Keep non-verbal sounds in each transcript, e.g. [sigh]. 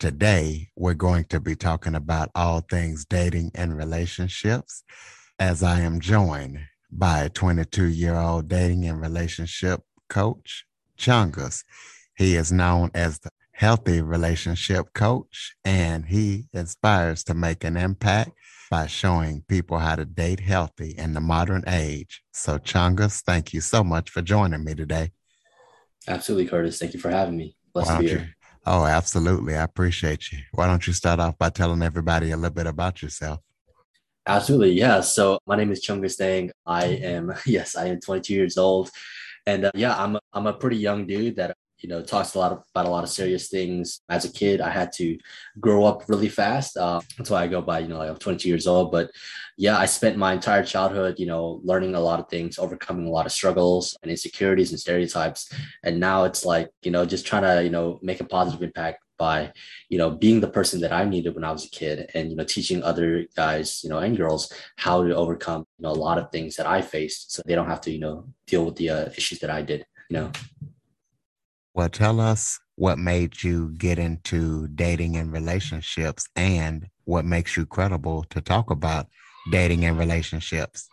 Today, we're going to be talking about all things dating and relationships, as I am joined by a 22 year old dating and relationship coach, Chungus. He is known as the healthy relationship coach, and he inspires to make an impact by showing people how to date healthy in the modern age. So, Chungus, thank you so much for joining me today. Absolutely, Curtis. Thank you for having me. Blessed to be here. You, oh, absolutely. I appreciate you. Why don't you start off by telling everybody a little bit about yourself? Absolutely. Yeah. So my name is Chungus Dang. I am, [laughs] yes, I am 22 years old. And uh, yeah, I'm, I'm a pretty young dude that you know, talks a lot about a lot of serious things. As a kid, I had to grow up really fast. Uh, that's why I go by, you know, like I'm 22 years old. But yeah, I spent my entire childhood, you know, learning a lot of things, overcoming a lot of struggles and insecurities and stereotypes. And now it's like, you know, just trying to, you know, make a positive impact by you know being the person that i needed when i was a kid and you know teaching other guys you know and girls how to overcome you know a lot of things that i faced so they don't have to you know deal with the uh, issues that i did you know well, tell us what made you get into dating and relationships and what makes you credible to talk about dating and relationships.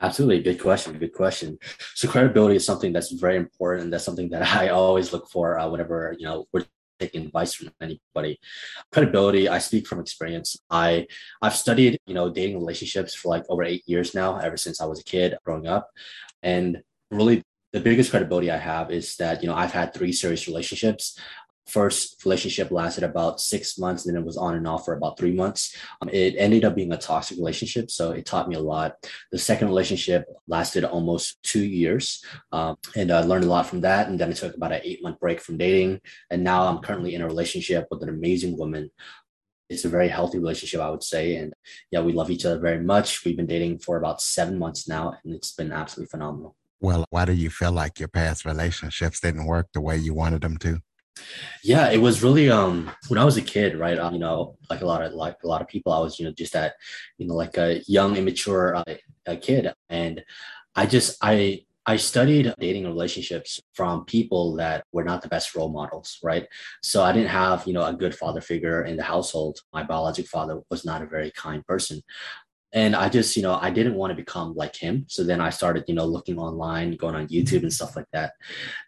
Absolutely. Good question. Good question. So credibility is something that's very important. That's something that [laughs] I always look for uh, whenever, you know, we're taking advice from anybody. Credibility, I speak from experience. I I've studied, you know, dating relationships for like over eight years now, ever since I was a kid growing up. And really the biggest credibility I have is that, you know, I've had three serious relationships. First relationship lasted about six months, and then it was on and off for about three months. Um, it ended up being a toxic relationship, so it taught me a lot. The second relationship lasted almost two years, um, and I learned a lot from that. And then I took about an eight month break from dating, and now I'm currently in a relationship with an amazing woman it's a very healthy relationship, I would say. And yeah, we love each other very much. We've been dating for about seven months now, and it's been absolutely phenomenal. Well, why do you feel like your past relationships didn't work the way you wanted them to? Yeah, it was really um when I was a kid, right? Um, you know, like a lot of like a lot of people, I was you know just that you know like a young, immature uh, a kid, and I just I I studied dating relationships from people that were not the best role models, right? So I didn't have, you know, a good father figure in the household. My biological father was not a very kind person and I just, you know, I didn't want to become like him. So then I started, you know, looking online, going on YouTube and stuff like that.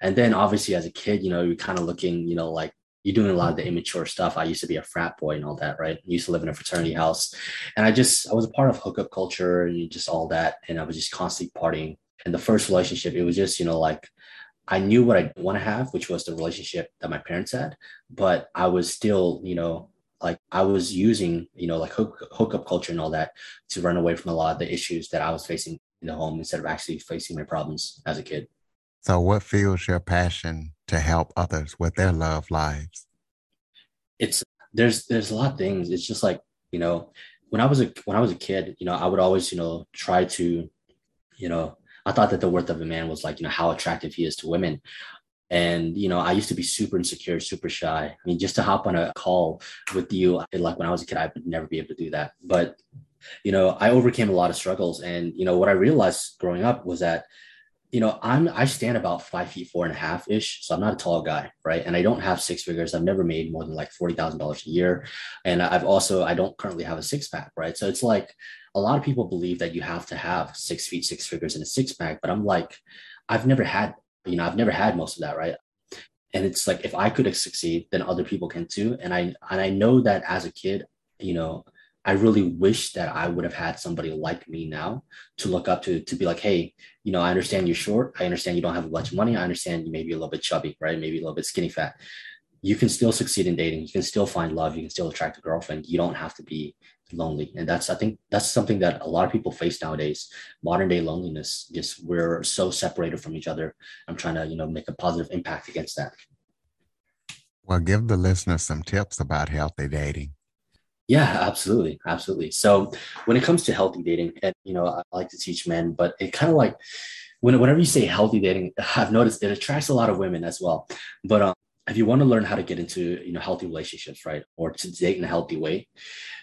And then obviously as a kid, you know, you're kind of looking, you know, like you're doing a lot of the immature stuff. I used to be a frat boy and all that, right? I used to live in a fraternity house. And I just, I was a part of hookup culture and just all that. And I was just constantly partying. And the first relationship, it was just, you know, like I knew what I want to have, which was the relationship that my parents had, but I was still, you know, like I was using, you know, like hook, hookup culture and all that to run away from a lot of the issues that I was facing in the home instead of actually facing my problems as a kid. So, what fuels your passion to help others with their love lives? It's there's there's a lot of things. It's just like you know, when I was a when I was a kid, you know, I would always you know try to, you know, I thought that the worth of a man was like you know how attractive he is to women, and, you know, I used to be super insecure, super shy. I mean, just to hop on a call with you, like when I was a kid, I would never be able to do that. But, you know, I overcame a lot of struggles. And, you know, what I realized growing up was that, you know, I'm I stand about five feet four and a half ish. So I'm not a tall guy, right? And I don't have six figures. I've never made more than like forty thousand dollars a year. And I've also I don't currently have a six pack, right? So it's like a lot of people believe that you have to have six feet, six figures, and a six pack. But I'm like, I've never had you know, I've never had most of that, right? And it's like if I could succeed, then other people can too. And I and I know that as a kid, you know, I really wish that I would have had somebody like me now to look up to, to be like, hey, you know, I understand you're short. I understand you don't have a bunch of money. I understand you may be a little bit chubby, right? Maybe a little bit skinny fat. You can still succeed in dating. You can still find love. You can still attract a girlfriend. You don't have to be lonely and that's i think that's something that a lot of people face nowadays modern day loneliness just we're so separated from each other i'm trying to you know make a positive impact against that well give the listeners some tips about healthy dating Yeah, absolutely. Absolutely. So when it comes to healthy dating, and you know, I like to teach men, but it kind of like when, whenever you say healthy dating, [laughs] I've noticed it attracts a lot of women as well. But um, if you want to learn how to get into you know healthy relationships right or to date in a healthy way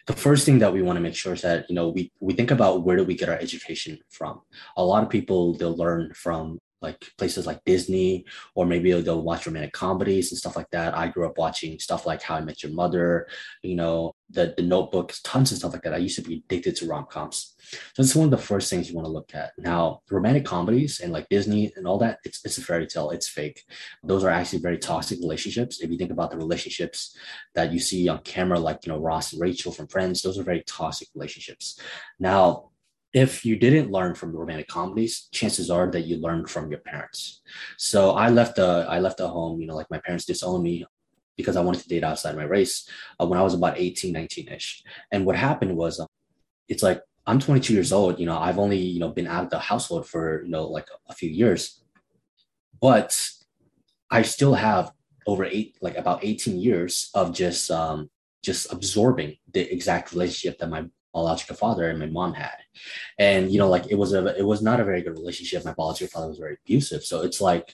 the first thing that we want to make sure is that you know we we think about where do we get our education from. A lot of people they'll learn from like places like Disney, or maybe they'll watch romantic comedies and stuff like that. I grew up watching stuff like How I Met Your Mother, you know, the the Notebook, tons of stuff like that. I used to be addicted to rom coms. So it's one of the first things you want to look at. Now, romantic comedies and like Disney and all that, it's it's a fairy tale. It's fake. Those are actually very toxic relationships. If you think about the relationships that you see on camera, like you know Ross and Rachel from Friends, those are very toxic relationships. Now, if you didn't learn from romantic comedies, chances are that you learned from your parents. So I left the I left the home, you know, like my parents disowned me because I wanted to date outside my race uh, when I was about 18, 19-ish. And what happened was um, it's like I'm 22 years old, you know, I've only, you know, been out of the household for, you know, like a, a few years. But I still have over eight, like about 18 years of just um just absorbing the exact relationship that my biological father and my mom had. And you know like it was a it was not a very good relationship. My biological father was very abusive. So it's like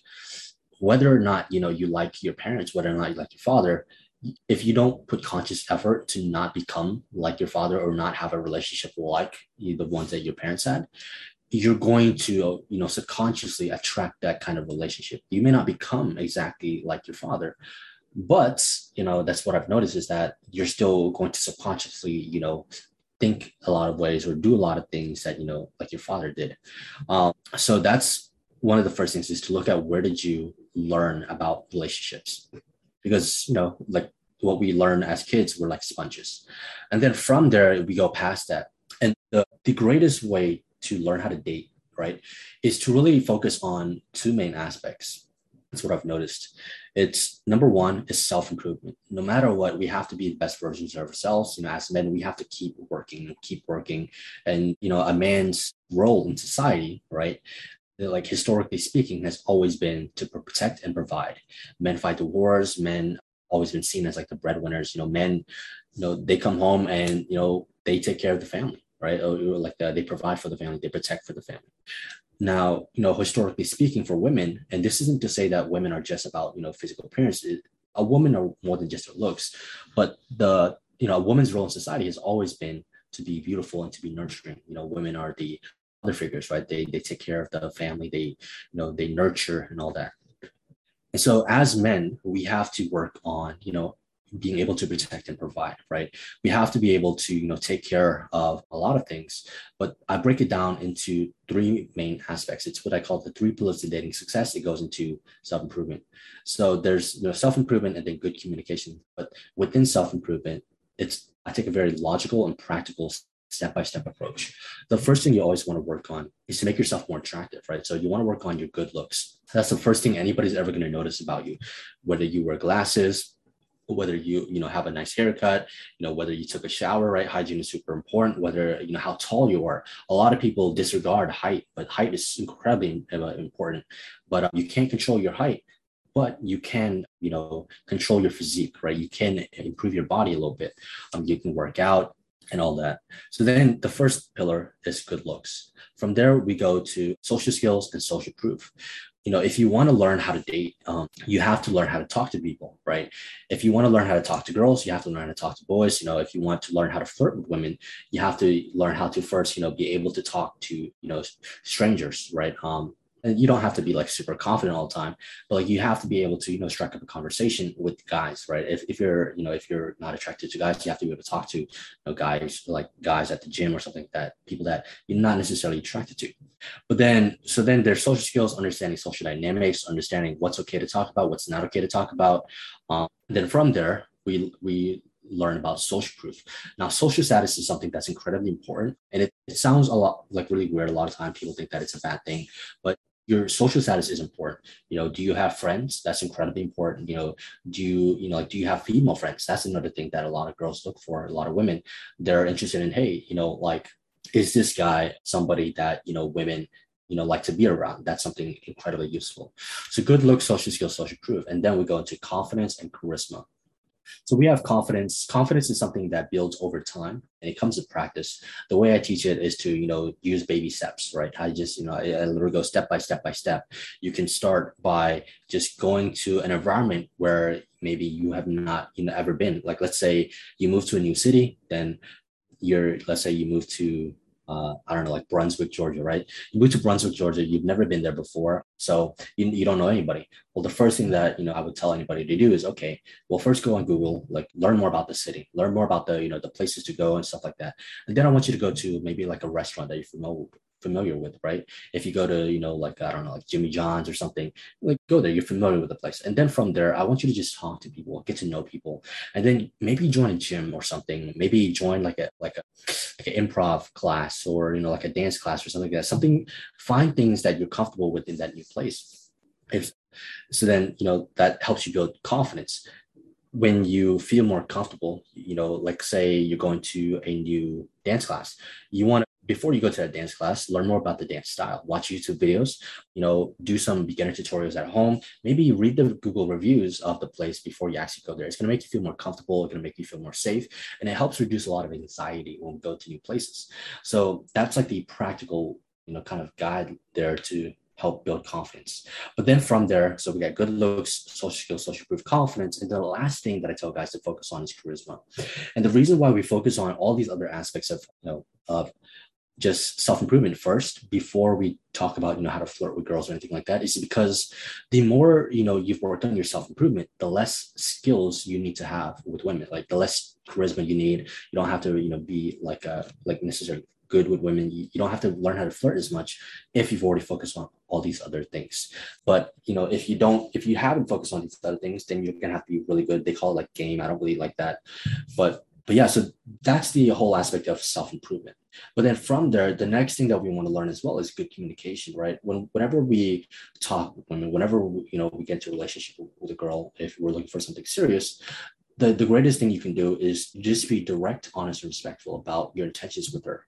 whether or not you know you like your parents whether or not you like your father if you don't put conscious effort to not become like your father or not have a relationship like the ones that your parents had you're going to you know subconsciously attract that kind of relationship. You may not become exactly like your father but you know that's what i've noticed is that you're still going to subconsciously you know think a lot of ways or do a lot of things that you know like your father did. Um, so that's one of the first things is to look at where did you learn about relationships? Because you know like what we learn as kids we're like sponges. And then from there we go past that. And the, the greatest way to learn how to date right is to really focus on two main aspects that's what i've noticed. It's number one is self-improvement. No matter what we have to be the best versions of ourselves. You know as men we have to keep working keep working. And you know a man's role in society right like historically speaking has always been to protect and provide. Men fight the wars. Men always been seen as like the breadwinners. You know men you know they come home and you know they take care of the family right? Or, like the, they provide for the family. They protect for the family now, you know, historically speaking, for women, and this isn't to say that women are just about you know physical appearance. a woman are more than just her looks, but the you know a woman's role in society has always been to be beautiful and to be nurturing. You know, women are the other figures, right? They they take care of the family. They you know they nurture and all that. And so as men, we have to work on you know being able to protect and provide right? We have to be able to you know take care of a lot of things but i break it down into three main aspects. It's what i call the three pillars to dating success. It goes into self-improvement. So there's you know self-improvement and then good communication but within self-improvement it's i take a very logical and practical step-by-step approach. The first thing you always want to work on is to make yourself more attractive right? So you want to work on your good looks. That's the first thing anybody's ever going to notice about you whether you wear glasses whether you you know have a nice haircut you know whether you took a shower right? Hygiene is super important whether you know how tall you are. A lot of people disregard height but height is incredibly uh, important. But uh, you can't control your height but you can you know control your physique right? You can improve your body a little bit. Um, you can work out and all that. So then the first pillar is good looks. From there we go to social skills and social proof you know, if you want to learn how to date, um, you have to learn how to talk to people, right? If you want to learn how to talk to girls, you have to learn how to talk to boys. You know, if you want to learn how to flirt with women, you have to learn how to first, you know, be able to talk to, you know, strangers, right? Um, and you don't have to be like super confident all the time, but like you have to be able to, you know, strike up a conversation with guys, right? If, if you're, you know, if you're not attracted to guys, you have to be able to talk to, you know, guys like guys at the gym or something that, people that you're not necessarily attracted to. But then, so then there's social skills, understanding social dynamics, understanding what's okay to talk about, what's not okay to talk about. Um, then from there, we we learn about social proof. Now, social status is something that's incredibly important, and it, it sounds a lot like really weird. A lot of time, people think that it's a bad thing, but your social status is important. You know do you have friends? That's incredibly important. You know do you you know like do you have female friends? That's another thing that a lot of girls look for a lot of women. They're interested in hey you know like is this guy somebody that you know women you know like to be around? That's something incredibly useful. So good look social skills social proof. And then we go into confidence and charisma So we have confidence. Confidence is something that builds over time and it comes with practice. The way I teach it is to, you know, use baby steps, right? I just, you know, I, I literally go step by step by step. You can start by just going to an environment where maybe you have not, you know, ever been. Like let's say you move to a new city, then you're, let's say you move to uh, I don't know, like Brunswick, Georgia, right? You move to Brunswick, Georgia, you've never been there before. So you, you don't know anybody. Well, the first thing that, you know, I would tell anybody to do is, okay, well, first go on Google, like learn more about the city, learn more about the, you know, the places to go and stuff like that. And then I want you to go to maybe like a restaurant that you're familiar, familiar with, right? If you go to, you know, like, I don't know, like Jimmy John's or something, like go there, you're familiar with the place. And then from there, I want you to just talk to people, get to know people. And then maybe join a gym or something, maybe join like a, like a, like an improv class or, you know, like a dance class or something like that. Something, find things that you're comfortable with in that new place. If, so then, you know, that helps you build confidence when you feel more comfortable, you know, like say you're going to a new dance class, you want before you go to a dance class, learn more about the dance style. Watch YouTube videos, you know, do some beginner tutorials at home. Maybe read the Google reviews of the place before you actually go there. It's going to make you feel more comfortable. It's going to make you feel more safe, and it helps reduce a lot of anxiety when we go to new places. So that's like the practical, you know, kind of guide there to help build confidence. But then from there, so we got good looks, social skills, social proof, confidence. And the last thing that I tell guys to focus on is charisma. And the reason why we focus on all these other aspects of, you know, of just self-improvement first before we talk about you know how to flirt with girls or anything like that is because the more you know you've worked on your self-improvement the less skills you need to have with women like the less charisma you need. You don't have to you know be like a like necessarily good with women. You, you don't have to learn how to flirt as much if you've already focused on all these other things. But you know if you don't if you haven't focused on these other things then you're gonna have to be really good. They call it like game. I don't really like that. But but yeah, so that's the whole aspect of self improvement. But then from there, the next thing that we want to learn as well is good communication, right? When whenever we talk with women, whenever we, you know we get into a relationship with a girl, if we're looking for something serious, the, the greatest thing you can do is just be direct, honest, and respectful about your intentions with her.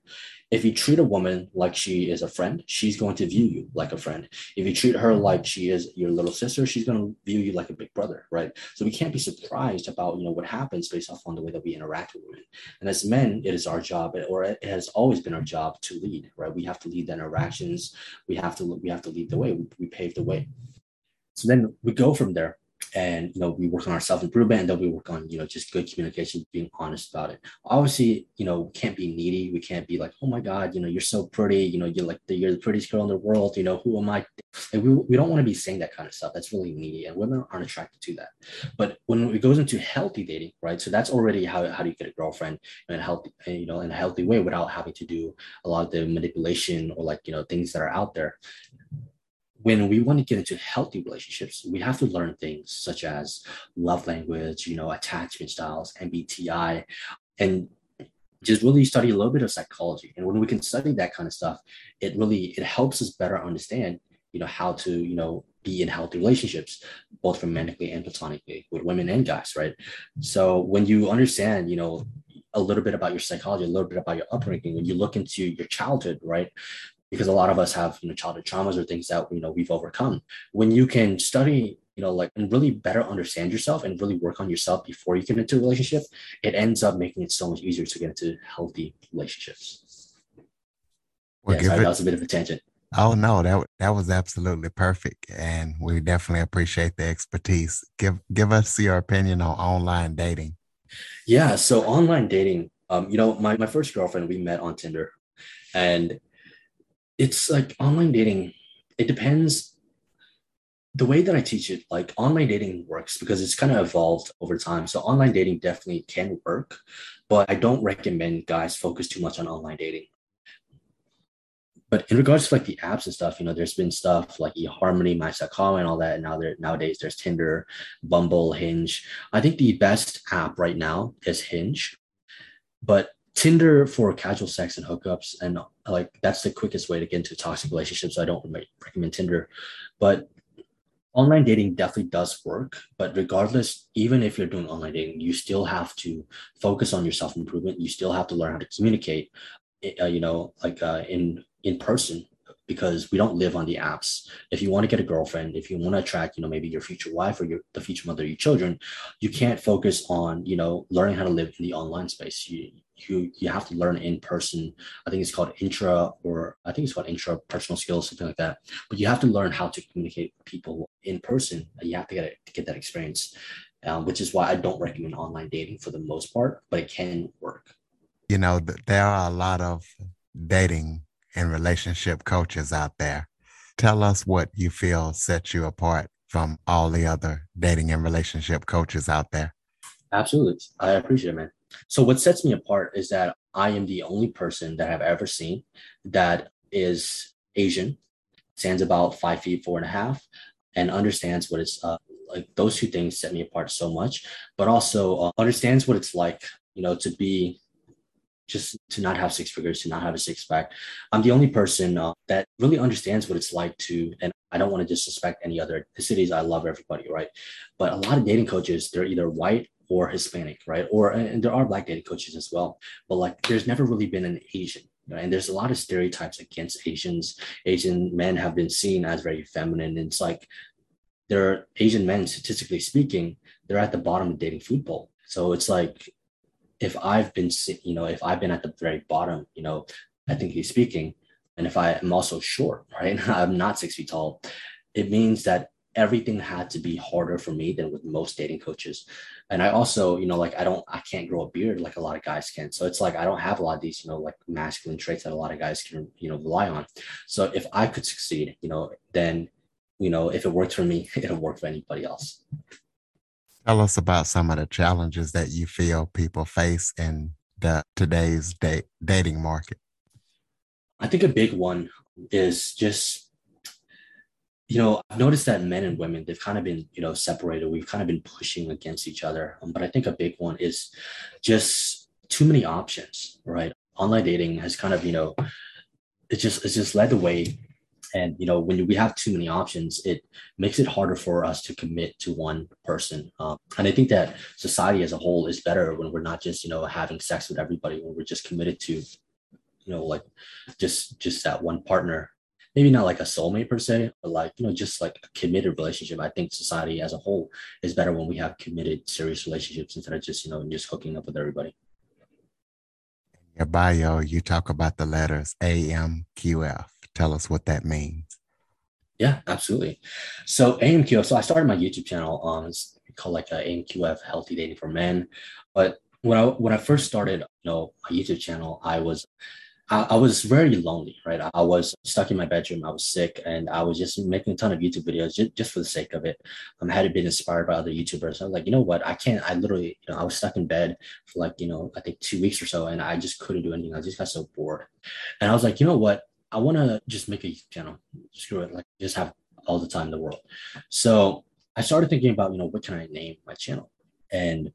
If you treat a woman like she is a friend, she's going to view you like a friend. If you treat her like she is your little sister, she's going to view you like a big brother, right? So we can't be surprised about you know what happens based off on the way that we interact with women. And as men, it is our job, or it has always been our job to lead, right? We have to lead the interactions. We have to we have to lead the way. We, we pave the way. So then we go from there and you know we work on our self-improvement and then we work on you know just good communication being honest about it. Obviously you know we can't be needy. We can't be like oh my god you know you're so pretty. You know you're like the, you're the prettiest girl in the world. You know who am i? We, we don't want to be saying that kind of stuff. That's really needy and women aren't attracted to that. But when it goes into healthy dating right so that's already how, how do you get a girlfriend in a healthy you know in a healthy way without having to do a lot of the manipulation or like you know things that are out there when we want to get into healthy relationships, we have to learn things such as love language, you know, attachment styles, MBTI, and just really study a little bit of psychology. And when we can study that kind of stuff, it really it helps us better understand, you know, how to, you know, be in healthy relationships, both romantically and platonically with women and guys, right? So when you understand, you know, a little bit about your psychology, a little bit about your upbringing, when you look into your childhood, right? Because a lot of us have you know childhood traumas or things that you know we've overcome. When you can study you know like and really better understand yourself and really work on yourself before you get into a relationship it ends up making it so much easier to get into healthy relationships. Well, yeah, sorry, it, that was a bit of a tangent. Oh no that that was absolutely perfect and we definitely appreciate the expertise. Give give us your opinion on online dating. Yeah so online dating um you know my, my first girlfriend we met on tinder and it's like online dating it depends the way that i teach it like online dating works because it's kind of evolved over time so online dating definitely can work but i don't recommend guys focus too much on online dating but in regards to like the apps and stuff, you know, there's been stuff like eHarmony, Match.com, and all that. And now there nowadays there's Tinder, Bumble, Hinge. I think the best app right now is Hinge, but Tinder for casual sex and hookups, and like that's the quickest way to get into toxic relationships. So I don't recommend Tinder, but online dating definitely does work. But regardless, even if you're doing online dating, you still have to focus on your self improvement. You still have to learn how to communicate, uh, you know, like uh, in in person because we don't live on the apps. If you want to get a girlfriend, if you want to attract, you know, maybe your future wife or your the future mother of your children, you can't focus on, you know, learning how to live in the online space. You you you have to learn in person. I think it's called intra or I think it's called intra personal skills, something like that. But you have to learn how to communicate with people in person. You have to get it, to get that experience, um, which is why I don't recommend online dating for the most part, but it can work. You know, there are a lot of dating and relationship coaches out there. Tell us what you feel sets you apart from all the other dating and relationship coaches out there. Absolutely. I appreciate it, man. So, what sets me apart is that I am the only person that I've ever seen that is Asian, stands about five feet four and a half, and understands what it's uh, like. Those two things set me apart so much, but also uh, understands what it's like, you know, to be just to not have six figures, to not have a six pack. I'm the only person uh, that really understands what it's like to, and I don't want to disrespect any other ethnicities. I love everybody, right? But a lot of dating coaches, they're either white or Hispanic, right? Or and there are black dating coaches as well, but like there's never really been an Asian. Right? And there's a lot of stereotypes against Asians. Asian men have been seen as very feminine. And it's like they're Asian men, statistically speaking, they're at the bottom of dating food bowl. So it's like if I've been, you know, if I've been at the very bottom, you know, ethnically speaking, and if I am also short, right, [laughs] I'm not six feet tall, it means that everything had to be harder for me than with most dating coaches. And I also, you know, like I don't, I can't grow a beard like a lot of guys can. So it's like I don't have a lot of these, you know, like masculine traits that a lot of guys can, you know, rely on. So if I could succeed, you know, then, you know, if it worked for me, [laughs] it'll work for anybody else. Tell us about some of the challenges that you feel people face in the today's date, dating market. I think a big one is just, you know, I've noticed that men and women, they've kind of been, you know, separated. We've kind of been pushing against each other. Um, but I think a big one is just too many options, right? Online dating has kind of, you know, it just it's just led the way and you know when we have too many options it makes it harder for us to commit to one person um, and i think that society as a whole is better when we're not just you know having sex with everybody when we're just committed to you know like just just that one partner maybe not like a soulmate per se but like you know just like a committed relationship i think society as a whole is better when we have committed serious relationships instead of just you know just hooking up with everybody your bio you talk about the letters amqf tell us what that means. Yeah, absolutely. So AMQF, so I started my YouTube channel on um, called like a AMQF Healthy Dating for Men. But when I when I first started, you know, my YouTube channel, I was I, I, was very lonely, right? I was stuck in my bedroom. I was sick, and I was just making a ton of YouTube videos just, just for the sake of it. Um, I had been inspired by other YouTubers. I was like, you know what? I can't. I literally, you know, I was stuck in bed for like, you know, I think two weeks or so, and I just couldn't do anything. I just got so bored, and I was like, you know what? I want to just make a channel. Screw it, like just have all the time in the world. So I started thinking about, you know, what can I name my channel? And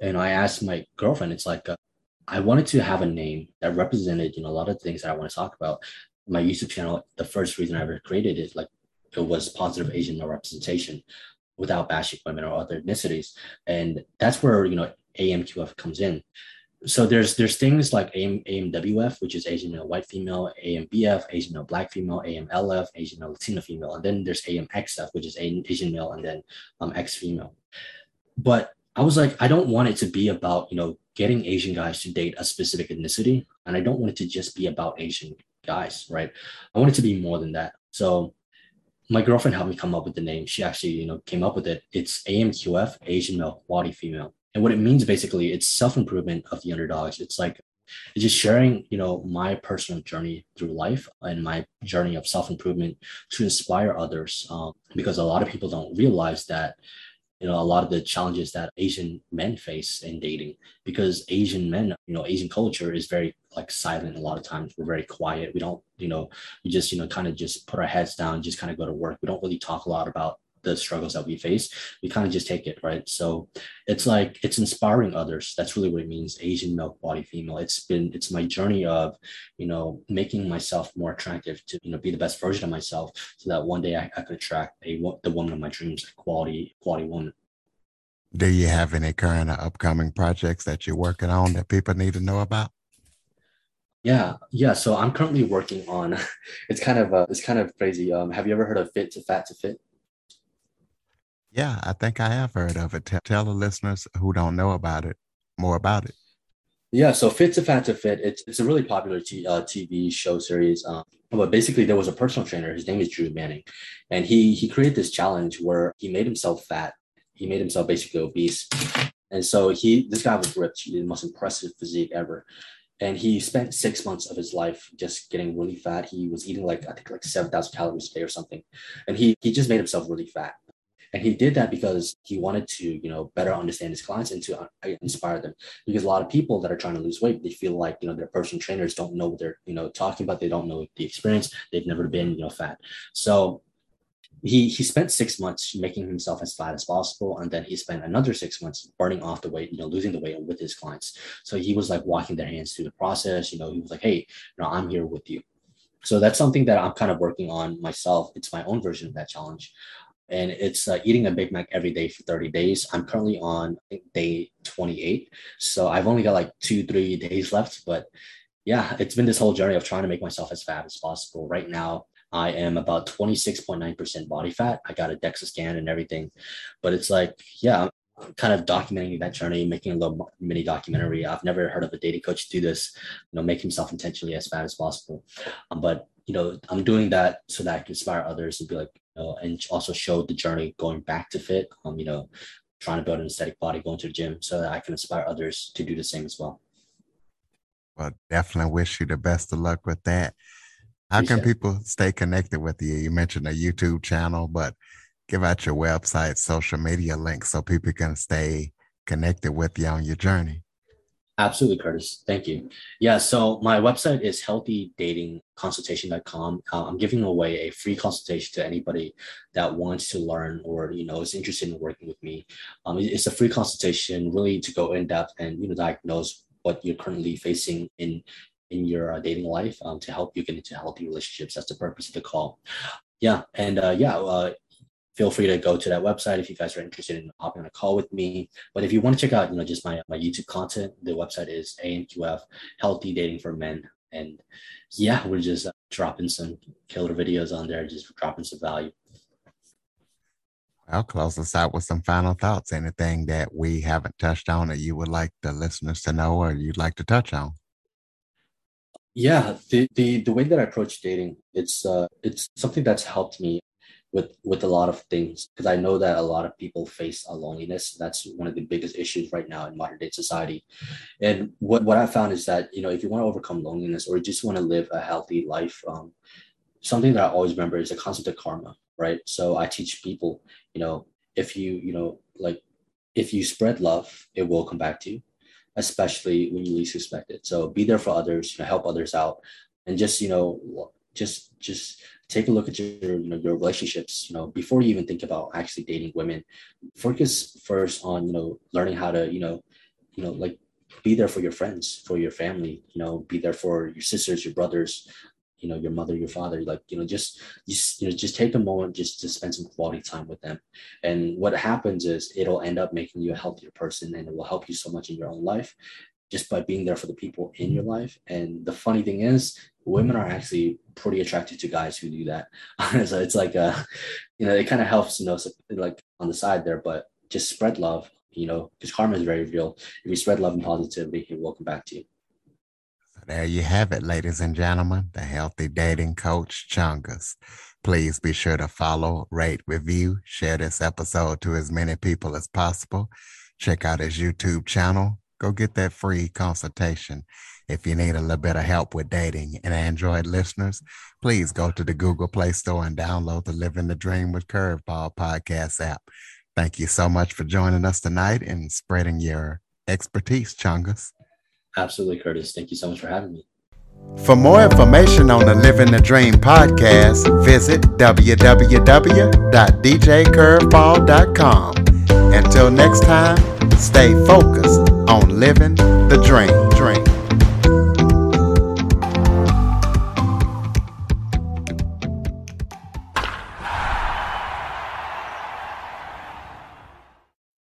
and I asked my girlfriend. It's like uh, I wanted to have a name that represented, you know, a lot of things that I want to talk about. My YouTube channel. The first reason I ever created it, like, it was positive Asian male representation, without bashing women or other ethnicities, and that's where you know AMQF comes in so there's there's things like AM, AMWF, which is Asian male white female, AMBF, Asian male black female, AMLF, Asian male Latina female, and then there's AMXF, which is Asian male, and then um, X female. But I was like, I don't want it to be about you know getting Asian guys to date a specific ethnicity, and I don't want it to just be about Asian guys, right? I want it to be more than that. So my girlfriend helped me come up with the name. She actually you know came up with it. It's AMQF, Asian male, quality female and what it means basically it's self-improvement of the underdogs it's like it's just sharing you know my personal journey through life and my journey of self-improvement to inspire others um, because a lot of people don't realize that you know a lot of the challenges that asian men face in dating because asian men you know asian culture is very like silent a lot of times. We're very quiet. We don't you know we just you know kind of just put our heads down just kind of go to work. We don't really talk a lot about the struggles that we face, we kind of just take it, right? So it's like it's inspiring others. That's really what it means. Asian male quality female. It's been it's my journey of, you know, making myself more attractive to you know be the best version of myself, so that one day I, I could attract a the woman of my dreams, a quality quality woman. Do you have any current or upcoming projects that you're working on that people need to know about? Yeah, yeah. So I'm currently working on. [laughs] It's kind of uh, it's kind of crazy. Um, have you ever heard of Fit to Fat to Fit? Yeah, I think I have heard of it. Tell, tell the listeners who don't know about it more about it. Yeah, so Fit to Fat to Fit, it's, it's a really popular t- uh, TV show series. Um, but basically, there was a personal trainer. His name is Drew Manning, and he he created this challenge where he made himself fat. He made himself basically obese, and so he this guy was ripped. The most impressive physique ever, and he spent six months of his life just getting really fat. He was eating like I think like seven thousand calories a day or something, and he he just made himself really fat. And he did that because he wanted to, you know, better understand his clients and to uh, inspire them. Because a lot of people that are trying to lose weight, they feel like, you know, their personal trainers don't know what they're, you know, talking about. They don't know the experience. They've never been, you know, fat. So he he spent six months making himself as fat as possible and then he spent another six months burning off the weight you know losing the weight with his clients so he was like walking their hands through the process you know he was like hey you know i'm here with you so that's something that i'm kind of working on myself it's my own version of that challenge and it's uh, eating a Big Mac every day for 30 days. I'm currently on day 28. So I've only got like two, three days left. But yeah, it's been this whole journey of trying to make myself as fat as possible. Right now, I am about 26.9% body fat. I got a DEXA scan and everything. But it's like, yeah, I'm kind of documenting that journey, making a little mini documentary. I've never heard of a dating coach do this, you know, make himself intentionally as fat as possible. Um, but you know, I'm doing that so that I can inspire others and be like, you know, and also show the journey going back to fit. Um, you know, trying to build an aesthetic body, going to the gym, so that I can inspire others to do the same as well. Well, definitely wish you the best of luck with that. How Appreciate can people stay connected with you? You mentioned a YouTube channel, but give out your website, social media links so people can stay connected with you on your journey. Absolutely, Curtis. Thank you. Yeah, so my website is healthydatingconsultation.com. Uh, I'm giving away a free consultation to anybody that wants to learn or you know is interested in working with me. Um, it's a free consultation, really to go in depth and you know diagnose what you're currently facing in in your uh, dating life um, to help you get into healthy relationships. That's the purpose of the call. Yeah, and uh, yeah, uh, feel free to go to that website if you guys are interested in hopping on a call with me. But if you want to check out, you know, just my, my YouTube content, the website is AMQF Healthy Dating for Men. And yeah, we're just uh, dropping some killer videos on there, just dropping some value. I'll close us out with some final thoughts. Anything that we haven't touched on that you would like the listeners to know or you'd like to touch on? Yeah, the the, the way that I approach dating, it's uh it's something that's helped me with with a lot of things because I know that a lot of people face a loneliness. That's one of the biggest issues right now in modern day society. And what what I found is that you know if you want to overcome loneliness or you just want to live a healthy life, um, something that I always remember is the concept of karma, right? So I teach people, you know, if you you know like if you spread love, it will come back to you, especially when you least expect it. So be there for others, you know, help others out, and just you know just just take a look at your you know your relationships you know before you even think about actually dating women. Focus first on you know learning how to you know you know like be there for your friends for your family you know be there for your sisters your brothers you know your mother your father like you know just just you know just take a moment just to spend some quality time with them. And what happens is it'll end up making you a healthier person and it will help you so much in your own life just by being there for the people in your mm-hmm. life. And the funny thing is women are actually pretty attracted to guys who do that. [laughs] so it's like, uh, you know, it kind of helps, you know, like on the side there, but just spread love, you know, because karma is very real. If you spread love and positivity, it will come back to you. So there you have it, ladies and gentlemen, the healthy dating coach Chungus. Please be sure to follow, rate, review, share this episode to as many people as possible. Check out his YouTube channel. Go get that free consultation. If you need a little bit of help with dating and Android listeners, please go to the Google Play Store and download the Living the Dream with Curveball podcast app. Thank you so much for joining us tonight and spreading your expertise, Chungus. Absolutely, Curtis. Thank you so much for having me. For more information on the Living the Dream podcast, visit www.djcurveball.com. Until next time, stay focused on living the dream. dream.